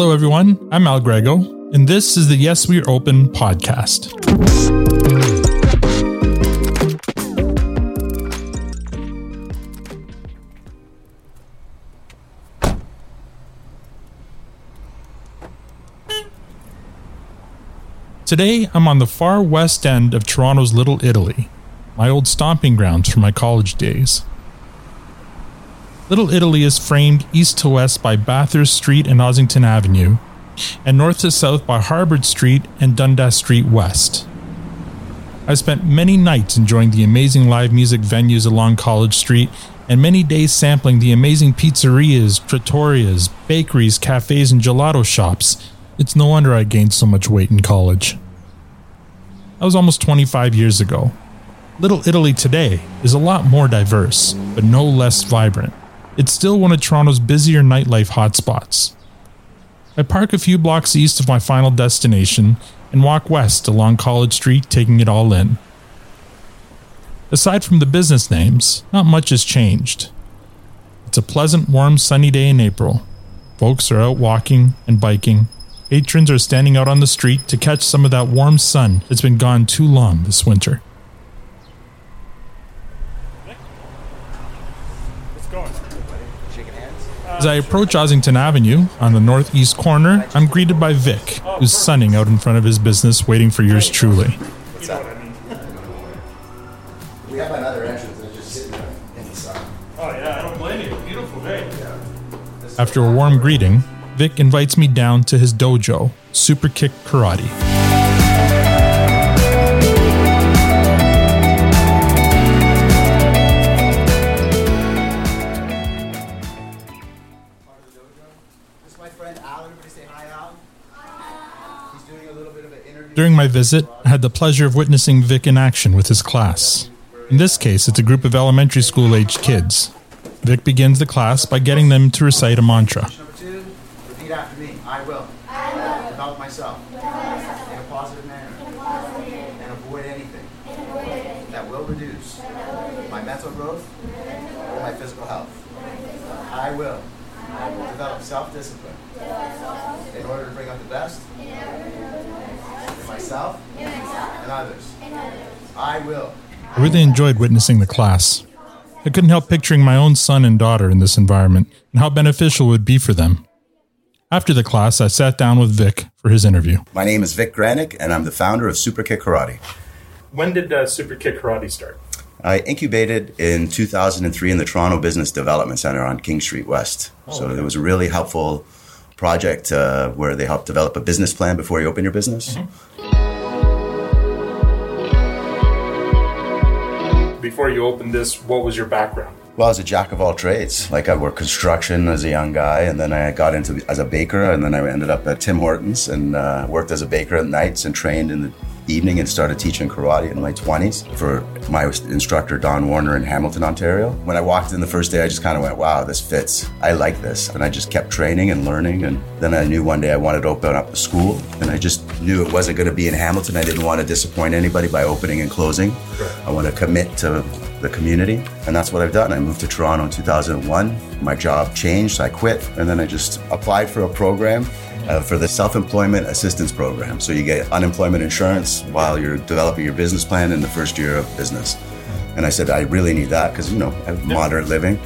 Hello, everyone. I'm Al Grego, and this is the Yes We're Open podcast. Today, I'm on the far west end of Toronto's Little Italy, my old stomping grounds from my college days. Little Italy is framed east to west by Bathurst Street and Ossington Avenue, and north to south by Harbord Street and Dundas Street West. I spent many nights enjoying the amazing live music venues along College Street and many days sampling the amazing pizzerias, trattorias, bakeries, cafes, and gelato shops. It's no wonder I gained so much weight in college. That was almost 25 years ago. Little Italy today is a lot more diverse, but no less vibrant. It's still one of Toronto's busier nightlife hotspots. I park a few blocks east of my final destination and walk west along College Street, taking it all in. Aside from the business names, not much has changed. It's a pleasant, warm, sunny day in April. Folks are out walking and biking. Patrons are standing out on the street to catch some of that warm sun that's been gone too long this winter. As I approach Ossington Avenue on the northeast corner, I'm greeted by Vic, who's sunning out in front of his business waiting for yours truly. What's up? We have another entrance and it's just sitting there in the sun. Oh yeah, I don't blame you. Beautiful day. After a warm greeting, Vic invites me down to his dojo, Super Kick Karate. During my visit, I had the pleasure of witnessing Vic in action with his class. In this case, it's a group of elementary school aged kids. Vic begins the class by getting them to recite a mantra. Number two, repeat after me. I will. I will. Develop myself. In a positive manner. And avoid anything. That will reduce my mental growth or my physical health. I will. I will develop self-discipline in order to bring out the best myself and others. I will. I really enjoyed witnessing the class. I couldn't help picturing my own son and daughter in this environment and how beneficial it would be for them. After the class, I sat down with Vic for his interview. My name is Vic Granick, and I'm the founder of Super Kick Karate. When did uh, Super Kick Karate start? I incubated in 2003 in the Toronto Business Development Center on King Street West. so it was a really helpful project uh, where they help develop a business plan before you open your business. Before you opened this, what was your background? Well, I was a jack of all trades. Like I worked construction as a young guy, and then I got into as a baker, and then I ended up at Tim Hortons and uh, worked as a baker at nights and trained in the evening and started teaching karate in my 20s for my instructor Don Warner in Hamilton, Ontario. When I walked in the first day, I just kind of went, "Wow, this fits. I like this," and I just kept training and learning. And then I knew one day I wanted to open up a school, and I just knew it wasn't going to be in Hamilton. I didn't want to disappoint anybody by opening and closing. I want to commit to the community, and that's what I've done. I moved to Toronto in 2001. My job changed, so I quit, and then I just applied for a program uh, for the self-employment assistance program. So you get unemployment insurance while you're developing your business plan in the first year of business. And I said, I really need that because you know I have moderate living.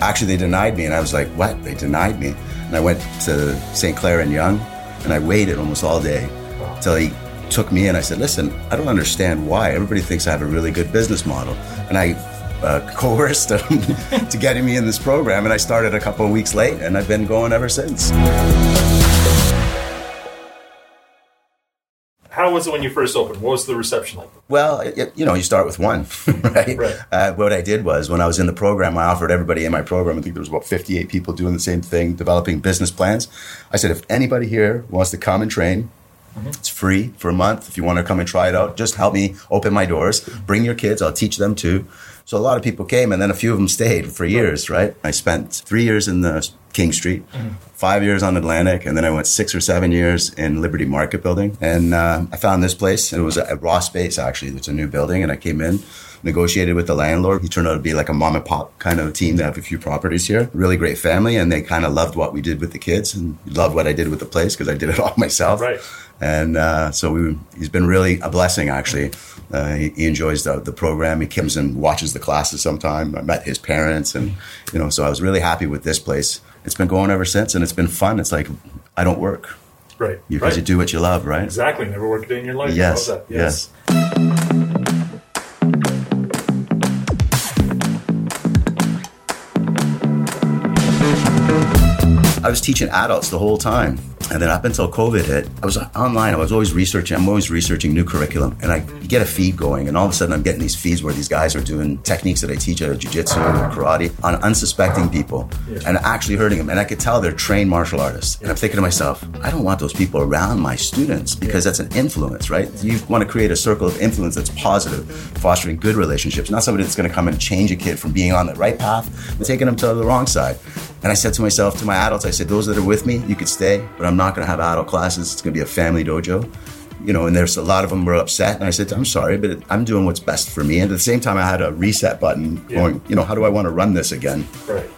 Actually, they denied me, and I was like, "What?" They denied me, and I went to St. Clair and Yonge, and I waited almost all day till he took me in. I said, "Listen, I don't understand why everybody thinks I have a really good business model," and I uh, coerced him to getting me in this program. And I started a couple of weeks late, and I've been going ever since. How was it when you first opened? What was the reception like? Well, it, you know, you start with one, right? Right. Uh, what I did was when I was in the program, I offered everybody in my program, I think there was about 58 people doing the same thing, developing business plans. I said, if anybody here wants to come and train, it's free for a month. If you want to come and try it out, just help me open my doors. Bring your kids, I'll teach them too. So a lot of people came, and then a few of them stayed for years, right? I spent three years in the King Street, five years on Atlantic, and then I went six or seven years in Liberty Market Building. And uh, I found this place, it was a raw space actually. It's a new building, and I came in, negotiated with the landlord. He turned out to be like a mom and pop kind of team. They have a few properties here. Really great family, and they kind of loved what we did with the kids and loved what I did with the place because I did it all myself. Right. And uh, so we, he's been really a blessing, actually. Uh, he, he enjoys the, the program. He comes and watches the classes sometime. I met his parents, and you know, so I was really happy with this place. It's been going ever since, and it's been fun. It's like I don't work Right. because right. you do what you love, right? Exactly. Never worked a day in your life. Yes, that. Yes. I was teaching adults the whole time. And then up until COVID hit, I was online. I was always researching. I'm always researching new curriculum. And I get a feed going. And all of a sudden, I'm getting these feeds where these guys are doing techniques that I teach out of jiu-jitsu and karate on unsuspecting people and actually hurting them. And I could tell they're trained martial artists. And I'm thinking to myself, I don't want those people around my students because that's an influence, right? You want to create a circle of influence that's positive, fostering good relationships, not somebody that's going to come and change a kid from being on the right path and taking them to the wrong side. And I said to myself, to my adults, I said, those that are with me, you could stay, but I'm not going to have adult classes. It's going to be a family dojo. You know, and there's a lot of them were upset. And I said, I'm sorry, but I'm doing what's best for me. And at the same time, I had a reset button going, you know, how do I want to run this again? Right.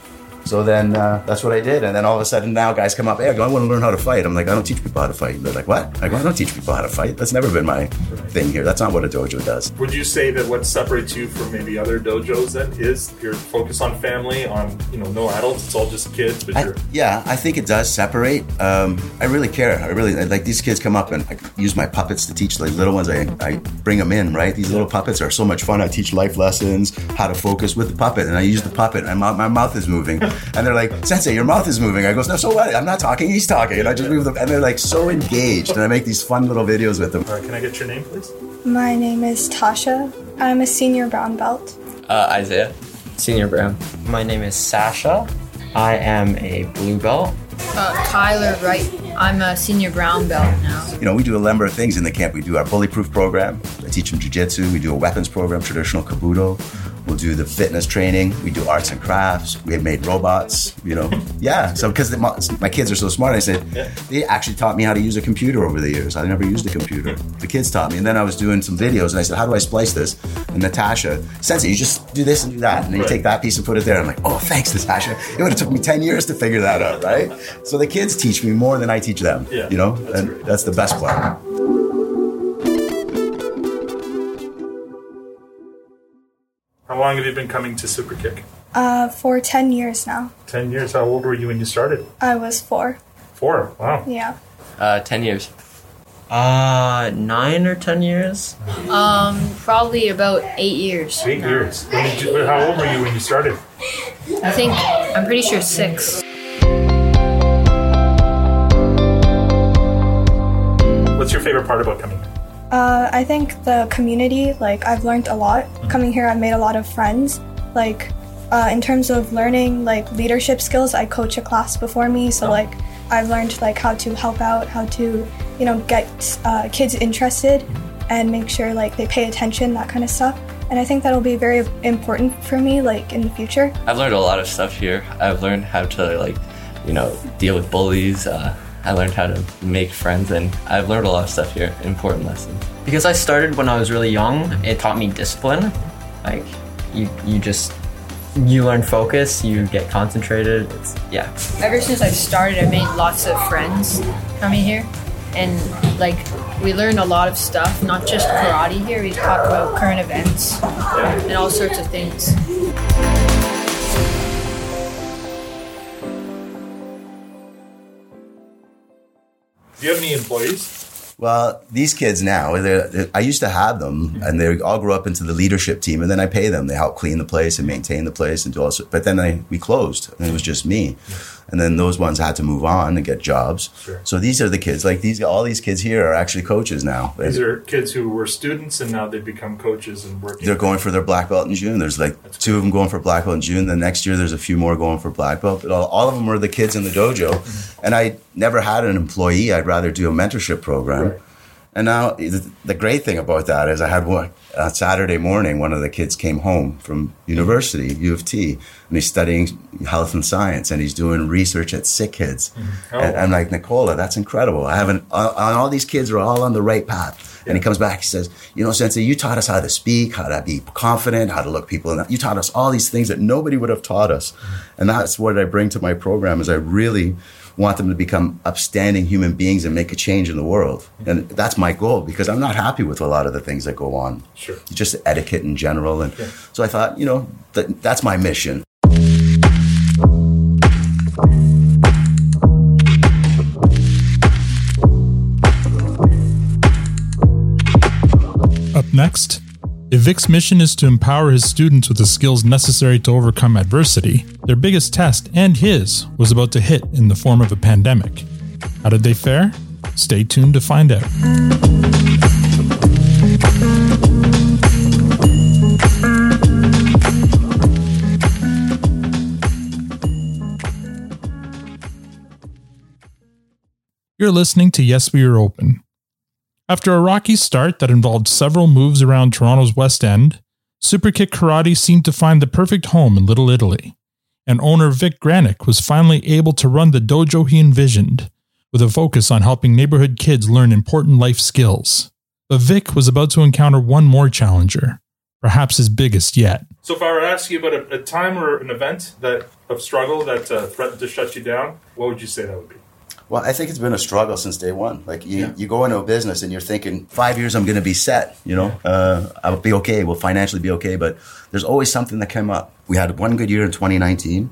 So then uh, that's what I did. And then all of a sudden now guys come up, hey, I go, I want to learn how to fight. I'm like, I don't teach people how to fight. They're like, what? I go, I don't teach people how to fight. That's never been my thing here. That's not what a dojo does. Would you say that what separates you from maybe other dojos then is your focus on family, on you know no adults, it's all just kids, but I, you're yeah, I think it does separate. Um, I really care. I really like these kids come up and I use my puppets to teach the little ones. I, I bring them in, right? These little puppets are so much fun. I teach life lessons, how to focus with the puppet, and I use the puppet, and my, my mouth is moving, and they're like, "Sensei, your mouth is moving." I goes, "No, so what? I'm not talking. He's talking," and I just move them, and they're like so engaged, and I make these fun little videos with them. All right, can I get your name, please? My name is Tasha. I'm a senior brown belt. Uh, Isaiah, senior brown. My name is Sasha. I am a blue belt. Uh, Tyler Wright. I'm a senior brown belt now. You know, we do a number of things in the camp. We do our bullyproof program. I teach them jujitsu. We do a weapons program, traditional kobudo. We'll do the fitness training. We do arts and crafts. We have made robots. You know, yeah. So because my, my kids are so smart, I said they actually taught me how to use a computer over the years. I never used a computer. The kids taught me, and then I was doing some videos, and I said, "How do I splice this?" And Natasha, Sensei, you just do this and do that, and then you take that piece and put it there. I'm like, "Oh, thanks, Natasha. It would have took me ten years to figure that out, right?" So the kids teach me more than I teach them. Yeah, you know, that's and great. that's the best part. How long have you been coming to Superkick? Uh, for 10 years now. Ten years. How old were you when you started? I was four. Four. Wow. Yeah. Uh, 10 years. Uh, nine or 10 years? Um, probably about eight years. Eight now. years. When did you, how old were you when you started? I think I'm pretty sure six. What's your favorite part about coming? Uh, I think the community, like, I've learned a lot. Coming here, I've made a lot of friends. Like, uh, in terms of learning, like, leadership skills, I coach a class before me, so, like, I've learned, like, how to help out, how to, you know, get uh, kids interested and make sure, like, they pay attention, that kind of stuff. And I think that'll be very important for me, like, in the future. I've learned a lot of stuff here. I've learned how to, like, you know, deal with bullies. Uh, I learned how to make friends, and I've learned a lot of stuff here, important lessons. Because I started when I was really young, it taught me discipline. Like, you, you just, you learn focus, you get concentrated. It's, yeah. Ever since I've started, I've made lots of friends coming here. And, like, we learn a lot of stuff, not just karate here. We talk about current events and all sorts of things. Do you have any employees? Well, these kids now, they're, they're- I used to have them, and they all grew up into the leadership team, and then I pay them. They help clean the place and maintain the place and do all. But then I, we closed, and it was just me. And then those ones had to move on and get jobs. Sure. So these are the kids. Like these, all these kids here are actually coaches now. These are kids who were students and now they've become coaches and working. They're going for their black belt in June. There's like two of them going for black belt in June. The next year, there's a few more going for black belt. But all, all of them were the kids in the dojo. Mm-hmm. And I never had an employee. I'd rather do a mentorship program. Right. And now the great thing about that is I had one on Saturday morning. One of the kids came home from university, U of T, and he's studying health and science, and he's doing research at Sick Kids. Mm-hmm. Oh. And I'm like, Nicola, that's incredible. I haven't. All, all these kids are all on the right path. And he comes back. He says, "You know, Sensei, you taught us how to speak, how to be confident, how to look people in the You taught us all these things that nobody would have taught us, mm-hmm. and that's what I bring to my program. Is I really want them to become upstanding human beings and make a change in the world. And that's my goal because I'm not happy with a lot of the things that go on. Sure. Just etiquette in general. And so I thought, you know, that, that's my mission. Up next, if Vic's mission is to empower his students with the skills necessary to overcome adversity, their biggest test and his was about to hit in the form of a pandemic. How did they fare? Stay tuned to find out. You're listening to Yes We Are Open. After a rocky start that involved several moves around Toronto's West End, Superkick Karate seemed to find the perfect home in Little Italy, and owner Vic Granick was finally able to run the dojo he envisioned, with a focus on helping neighborhood kids learn important life skills. But Vic was about to encounter one more challenger, perhaps his biggest yet. So if I were to ask you about a, a time or an event that of struggle that uh, threatened to shut you down, what would you say that would be? Well, I think it's been a struggle since day one. Like you, you go into a business and you're thinking five years I'm going to be set. You know, uh, I'll be okay. We'll financially be okay. But there's always something that came up. We had one good year in 2019,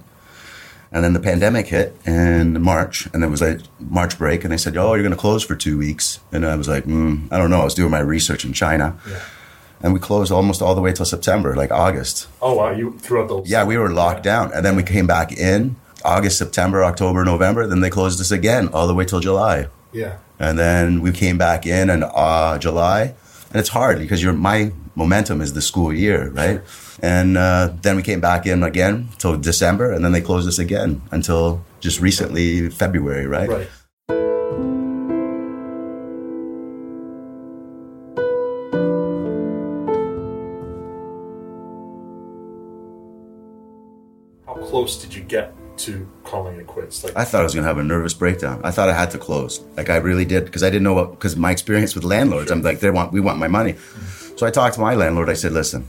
and then the pandemic hit in March, and there was a March break, and they said, "Oh, you're going to close for two weeks." And I was like, mm, "I don't know." I was doing my research in China, and we closed almost all the way till September, like August. Oh wow, you throughout the Yeah, we were locked down, and then we came back in August, September, October, November. Then they closed us again all the way till July, yeah. and then we came back in in uh, July. And it's hard because your my momentum is the school year, right? And uh, then we came back in again till December, and then they closed us again until just recently February, right? Right. How close did you get to calling it quits? Like, I thought I was going to have a nervous breakdown. I thought I had to close. Like I really did because I didn't know what because my experience with landlords. I'm like they want we want my money. So I talked to my landlord. I said, listen,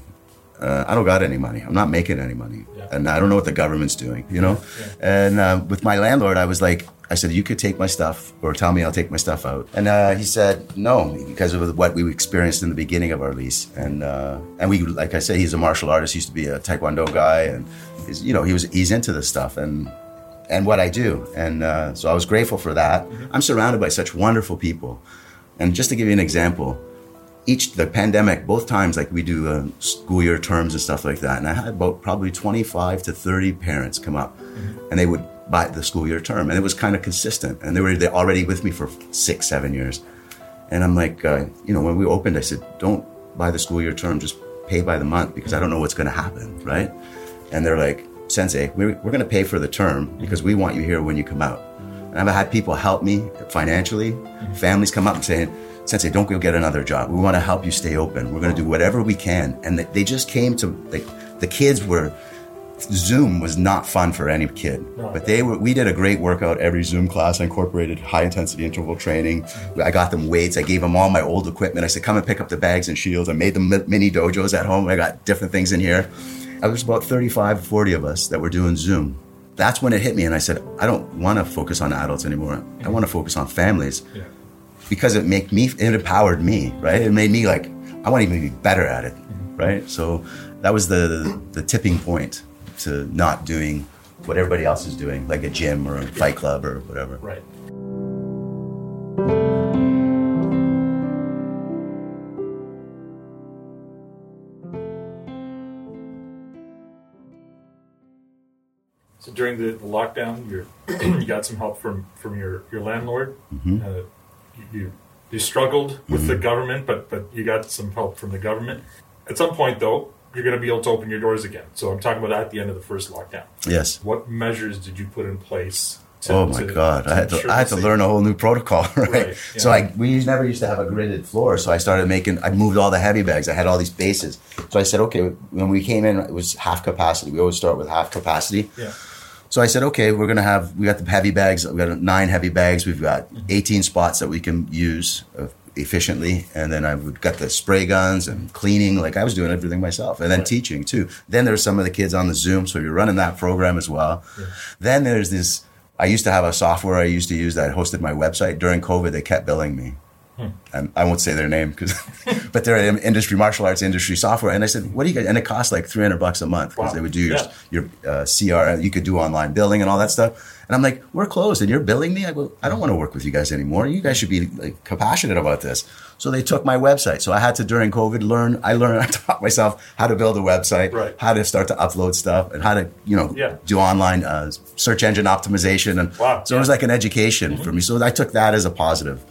uh, I don't got any money. I'm not making any money, and I don't know what the government's doing. You know, and uh, with my landlord, I was like. I said, you could take my stuff or tell me I'll take my stuff out. And uh, he said, no, because of what we experienced in the beginning of our lease. And uh, and we, like I said, he's a martial artist, used to be a Taekwondo guy. And, he's, you know, he was he's into this stuff. And and what I do. And uh, so I was grateful for that. I'm surrounded by such wonderful people. And just to give you an example, each the pandemic, both times, like we do uh, school year terms and stuff like that. And I had about probably 25 to 30 parents come up, and they would buy the school year term, and it was kind of consistent. And they were they already with me for six, seven years. And I'm like, uh, you know, when we opened, I said, don't buy the school year term, just pay by the month because I don't know what's going to happen, right? And they're like, Sensei, we're, we're going to pay for the term because we want you here when you come out. And I've had people help me financially, families come up and saying, Sensei, don't go get another job. We want to help you stay open. We're going to do whatever we can. And they- they just came to, like, the kids were, Zoom was not fun for any kid, but they were. We did a great workout every Zoom class. I incorporated high intensity interval training. I got them weights. I gave them all my old equipment. I said, "Come and pick up the bags and shields." I made them mini dojos at home. I got different things in here. I was about 35, 40 of us that were doing Zoom. That's when it hit me, and I said, "I don't want to focus on adults anymore. I want to focus on families." because it made me it empowered me right it made me like i want to even be better at it mm-hmm. right so that was the the tipping point to not doing what everybody else is doing like a gym or a fight club or whatever right. During the, the lockdown, you you got some help from, from your, your landlord. Uh, you, you struggled with the government, but but you got some help from the government. At some point, though, you're going to be able to open your doors again. So I'm talking about at the end of the first lockdown. yes What measures did you put in place To, oh my to- god! I had to I had to learn a whole new protocol, right? Right, So. I we never used to have a gridded floor, so I started making. I moved all the heavy bags. I had all these bases. So I said, okay, when we came in, it was half capacity. We always start with half capacity. Yeah. So I said, okay, we're gonna have. We got the heavy bags. We got nine heavy bags. We've got 18 spots that we can use uh, efficiently, and then I would got the spray guns and cleaning. Like I was doing everything myself, and then Right. teaching too. Then there's some of the kids on the Zoom, so you're running that program as well. Then there's this. I used to have a software I used to use that hosted my website. During COVID, they kept billing me. And I won't say their name because, but they're an industry martial arts industry software. And I said, "What do you guys?" And it costs like three hundred bucks a month because Wow. they would do your Yeah. your uh, CR. You could do online billing and all that stuff. And I'm like, "We're closed, and you're billing me." I go, "I don't want to work with you guys anymore. You guys should be like compassionate about this." So they took my website. So I had to during COVID learn. I learned. I taught myself how to build a website, Right. how to start to upload stuff, and how to you know Yeah. do online uh, search engine optimization. And Wow. so it was like an education for me. So I took that as a positive.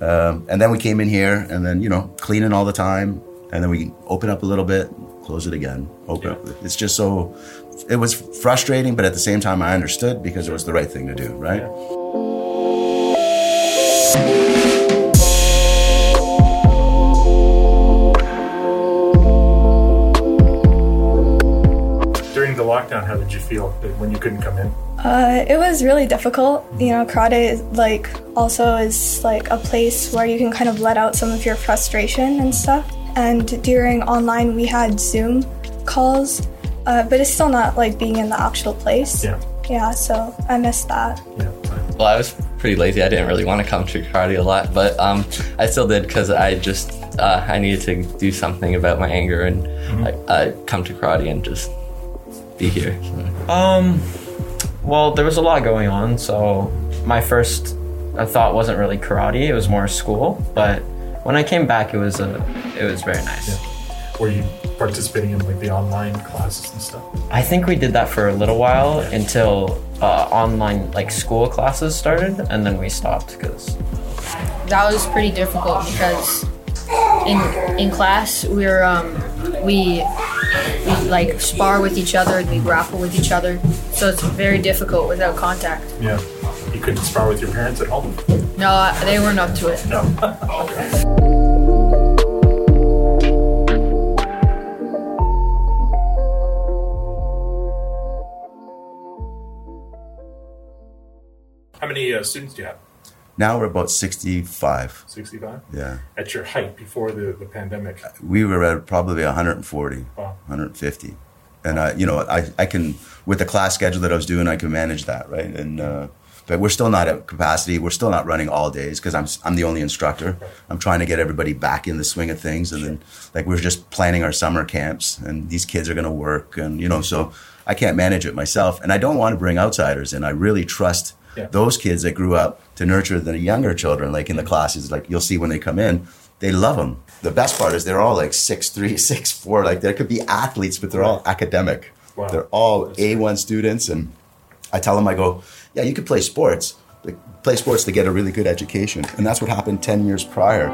Um, and then we came in here and then, you know, cleaning all the time. And then we open up a little bit, close it again, open Yeah. up. It's just so, it was frustrating, but at the same time, I understood because it was the right thing to do, right? During lockdown, how did you feel when you couldn't come in? Uh, it was really difficult. You know, karate is like also is like a place where you can kind of let out some of your frustration and stuff. And during online, we had Zoom calls, uh, but it's still not like being in the actual place. Yeah. Yeah, so I missed that. Yeah. Well, I was pretty lazy. I didn't really want to come to karate a lot, but um, I still did because I just uh, I needed to do something about my anger and I, I come to karate and just be here. Um, well, there was a lot going on, so my first uh, thought wasn't really karate; it was more school. But when I came back, it was a, it was very nice. Were you participating in like the online classes and stuff? I think we did that for a little while until uh, online like school classes started, and then we stopped because that was pretty difficult because in in class we were um, we we like spar with each other and we grapple with each other so it's very difficult without contact Yeah. You couldn't spar with your parents at home? no they weren't up to it No. How many uh, students do you have? Now we're about 65. 65? Yeah. At your height before the, the pandemic? We were at probably 140, Wow. 150. And I, you know, I, I can, with the class schedule that I was doing, I can manage that, right? And, uh, but we're still not at capacity. We're still not running all days because I'm, I'm the only instructor. I'm trying to get everybody back in the swing of things. And then, like, we're just planning our summer camps and these kids are going to work. And, you know, so I can't manage it myself. And I don't want to bring outsiders in. I really trust Yeah. those kids that grew up to nurture the younger children, like in the classes, like you'll see when they come in, they love them. The best part is they're all like six three, six four. Like there could be athletes, but they're all academic. Wow. They're all That's A one students, and I tell them, I go, yeah, you could play sports, play sports to get a really good education, and that's what happened ten years prior.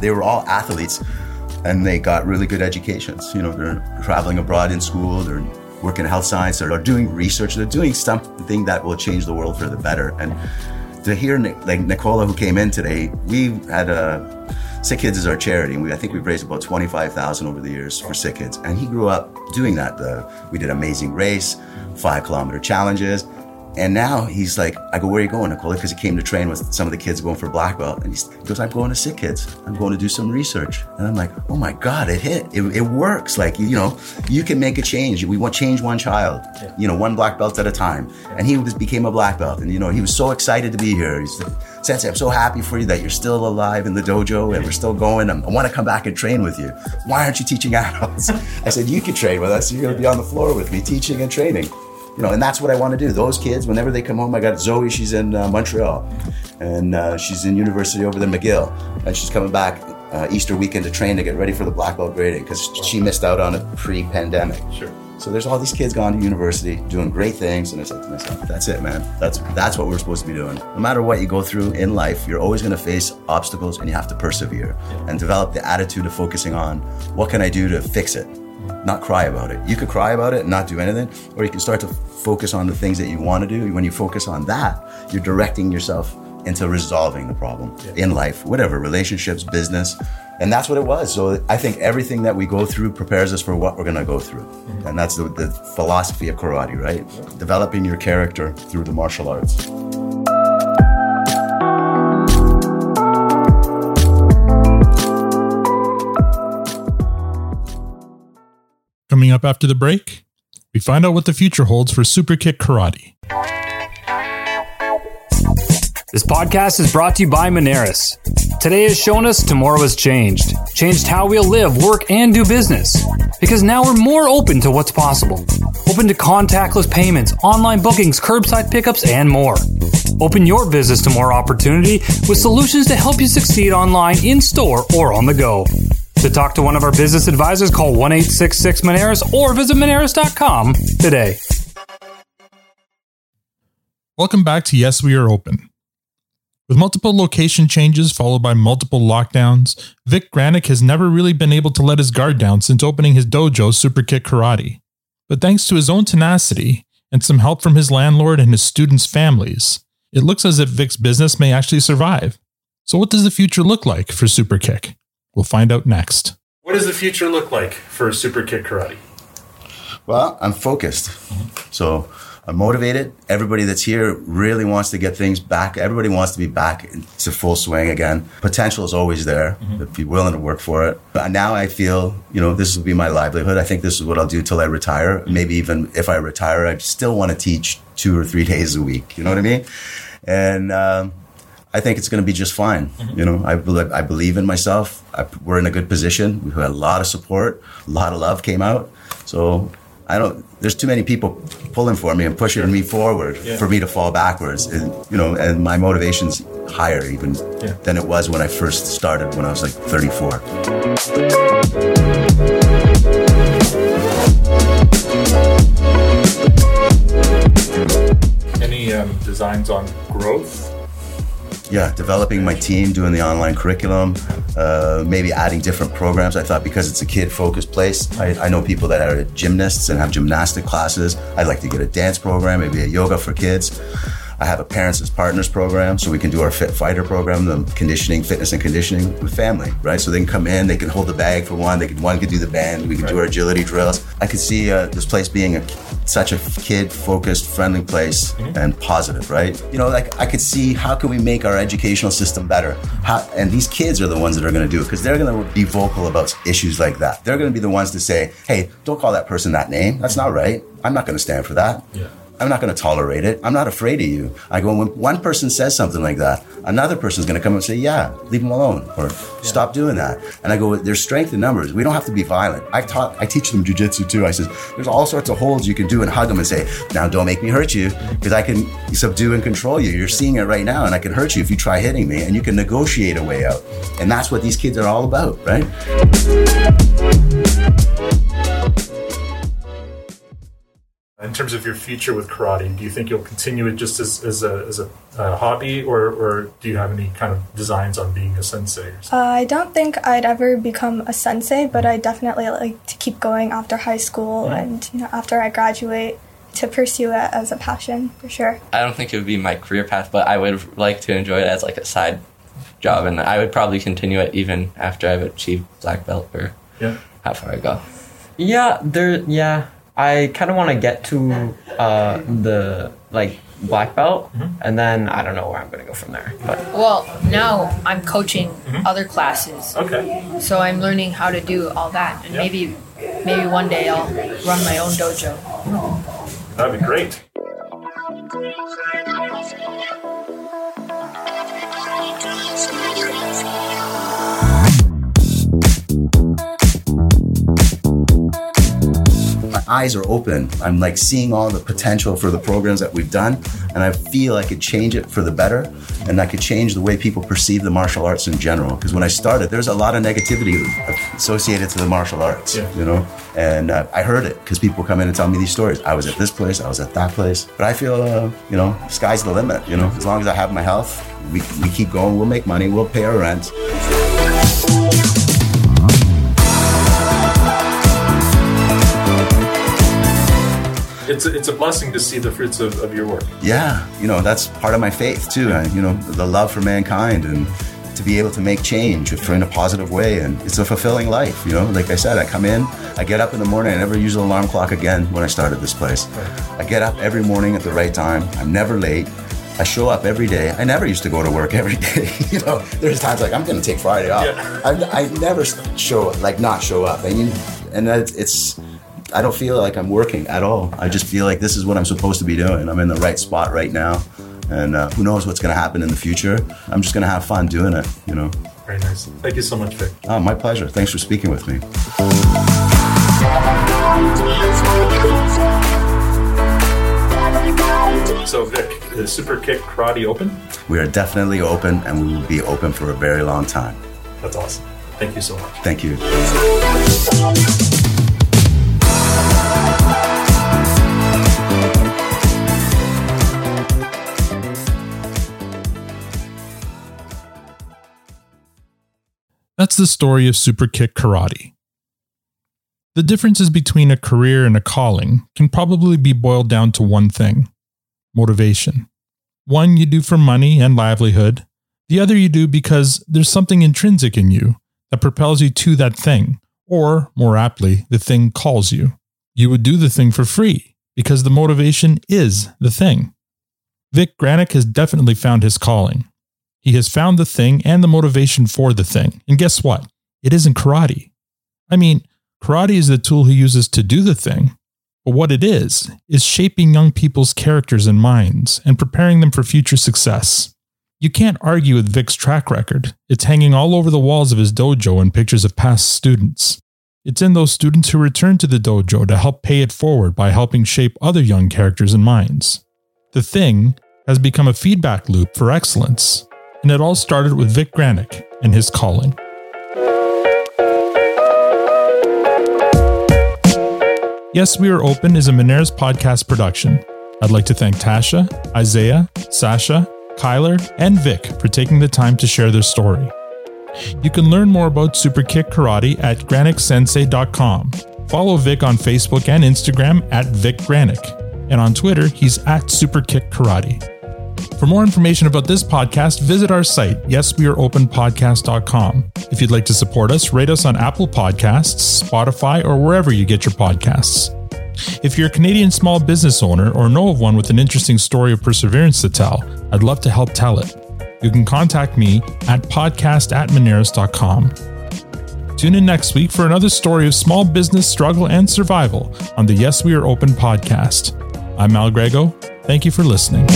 they were all athletes and they got really good educations. You know, they're traveling abroad in school, they're working in health science, they're doing research, they're doing something that will change the world for the better. And to hear like Nicola, who came in today, we had a Sick Kids is our charity, and we, I think we've raised about twenty five thousand over the years for Sick Kids. And he grew up doing that. The, we did Amazing Race, five kilometer challenges, and now he's like, I go, where are you going, Nicola? Because he came to train with some of the kids going for black belt. And he's- he goes, I'm going to Sick Kids. I'm going to do some research. And I'm like, oh my God, it hit. It, it works. Like, you know, you can make a change. We want change one child, you know, one black belt at a time. And he was, became a black belt. And, you know, he was so excited to be here. He's like, Sensei, I'm so happy for you that you're still alive in the dojo and we're still going. I'm, I want to come back and train with you. Why aren't you teaching adults? I said, you can train with us. You're going to be on the floor with me teaching and training you know, and that's what I want to do. Those kids, whenever they come home, I got Zoe. She's in uh, Montreal, and uh, she's in university over there, McGill, and she's coming back uh, Easter weekend to train to get ready for the black belt grading because she missed out on it pre-pandemic. Sure. So there's all these kids going to university doing great things, and I said to myself, "That's it, man. That's that's what we're supposed to be doing. No matter what you go through in life, you're always going to face obstacles, and you have to persevere and develop the attitude of focusing on what can I do to fix it, not cry about it. You could cry about it and not do anything, or you can start to focus on the things that you want to do. When you focus on that, you're directing yourself into resolving the problem in life, whatever relationships, business. And that's what it was. So I think everything that we go through prepares us for what we're going to go through. Mm-hmm. And that's the, the philosophy of karate, right? Developing your character through the martial arts. Up after the break, we find out what the future holds for Super Kick Karate. This podcast is brought to you by Moneris. Today has shown us tomorrow has changed. Changed how we'll live, work, and do business. Because now we're more open to what's possible. Open to contactless payments, online bookings, curbside pickups, and more. Open your business to more opportunity with solutions to help you succeed online, in store, or on the go. To talk to one of our business advisors, call 1 866 Moneris or visit Moneris.com today. Welcome back to Yes, We Are Open. With multiple location changes followed by multiple lockdowns, Vic Granick has never really been able to let his guard down since opening his dojo, Super Kick Karate. But thanks to his own tenacity and some help from his landlord and his students' families, it looks as if Vic's business may actually survive. So, what does the future look like for Super Kick? We'll find out next. What does the future look like for Super Kick Karate? Well, I'm focused. So I'm motivated. Everybody that's here really wants to get things back. Everybody wants to be back to full swing again. Potential is always there if you're willing to work for it. But now I feel, you know, this will be my livelihood. I think this is what I'll do till I retire. Maybe even if I retire, I still want to teach two or three days a week. You know what I mean? And, um, I think it's going to be just fine. You know, I believe, I believe in myself. I, we're in a good position. We've had a lot of support, a lot of love came out. So I don't. There's too many people pulling for me and pushing me forward Yeah. for me to fall backwards. And, you know, and my motivation's higher even Yeah. than it was when I first started when I was like 34. Any um, designs on growth? Yeah, developing my team, doing the online curriculum, uh, maybe adding different programs. I thought because it's a kid focused place, I, I know people that are gymnasts and have gymnastic classes. I'd like to get a dance program, maybe a yoga for kids. I have a parents as partners program, so we can do our fit fighter program, the conditioning, fitness and conditioning with family, right? So they can come in, they can hold the bag for one, they can one can do the band, we can do our agility drills. I could see uh, this place being a, such a kid focused, friendly place and positive, right? You know, like I could see how can we make our educational system better? How, and these kids are the ones that are going to do it because they're going to be vocal about issues like that. They're going to be the ones to say, "Hey, don't call that person that name. That's not right. I'm not going to stand for that." Yeah. I'm not going to tolerate it. I'm not afraid of you. I go, when one person says something like that, another person's going to come and say, yeah, leave him alone or stop doing that. And I go, there's strength in numbers. We don't have to be violent. I taught, I teach them jujitsu too. I says, there's all sorts of holds you can do and hug them and say, now don't make me hurt you because I can subdue and control you. You're seeing it right now and I can hurt you if you try hitting me and you can negotiate a way out. And that's what these kids are all about, right? In terms of your future with karate, do you think you'll continue it just as, as, a, as a, uh hobby, or, or do you have any kind of designs on being a sensei? Or? Uh, I don't think I'd ever become a sensei, but I definitely like to keep going after high school and you know after I graduate to pursue it as a passion for sure. I don't think it would be my career path, but I would like to enjoy it as like a side job, and I would probably continue it even after I've achieved black belt or yeah. how far I go. Yeah, there. Yeah, I kind of want to get to uh, the like black belt, and then I don't know where I'm gonna go from there. But Well, now I'm coaching other classes, Okay. so I'm learning how to do all that, and maybe maybe one day I'll run my own dojo. That'd be great. Eyes are open. I'm like seeing all the potential for the programs that we've done, and I feel I could change it for the better, and I could change the way people perceive the martial arts in general. Because when I started, there's a lot of negativity associated to the martial arts, Yeah. you know, and uh, I heard it because people come in and tell me these stories. I was at this place, I was at that place, but I feel, uh, you know, sky's the limit. You know, as long as I have my health, we, we keep going. We'll make money. We'll pay our rent. It's a, it's a blessing to see the fruits of, of your work. yeah, you know, that's part of my faith too. I, you know, the love for mankind and to be able to make change for in a positive way. And it's a fulfilling life, you know. Like I said, I come in, I get up in the morning, I never use an alarm clock again when I started this place. I get up every morning at the right time. I'm never late. I show up every day. I never used to go to work every day. you know, there's times like I'm going to take Friday off. Yeah. I, I never show up, like not show up. And you, and that it's I don't feel like I'm working at all. I just feel like this is what I'm supposed to be doing. I'm in the right spot right now, and uh, who knows what's going to happen in the future. I'm just going to have fun doing it. You know. Very nice. Thank you so much, Vic. Oh, my pleasure. Thanks for speaking with me. So, Vic, is Super Kick Karate open? We are definitely open, and we will be open for a very long time. That's awesome. Thank you so much. Thank you. That's the story of Super Kick Karate. The differences between a career and a calling can probably be boiled down to one thing motivation. One you do for money and livelihood, the other you do because there's something intrinsic in you that propels you to that thing, or more aptly, the thing calls you. You would do the thing for free because the motivation is the thing. Vic Granick has definitely found his calling. He has found the thing and the motivation for the thing. And guess what? It isn't karate. I mean, karate is the tool he uses to do the thing. But what it is, is shaping young people's characters and minds and preparing them for future success. You can't argue with Vic's track record. It's hanging all over the walls of his dojo and pictures of past students. It's in those students who return to the dojo to help pay it forward by helping shape other young characters and minds. The thing has become a feedback loop for excellence, and it all started with Vic Granick and his calling. Yes, We Are Open is a Moneris podcast production. I'd like to thank Tasha, Isaiah, Sasha, Kyler, and Vic for taking the time to share their story. You can learn more about Super Kick Karate at granicksensei.com. Follow Vic on Facebook and Instagram at Vic Granick. And on Twitter, he's at Super Kick Karate. For more information about this podcast, visit our site, yesweareopenpodcast.com. If you'd like to support us, rate us on Apple Podcasts, Spotify, or wherever you get your podcasts. If you're a Canadian small business owner or know of one with an interesting story of perseverance to tell, I'd love to help tell it. You can contact me at podcast at moneris.com. Tune in next week for another story of small business struggle and survival on the Yes We Are Open podcast. I'm Al Grego. Thank you for listening.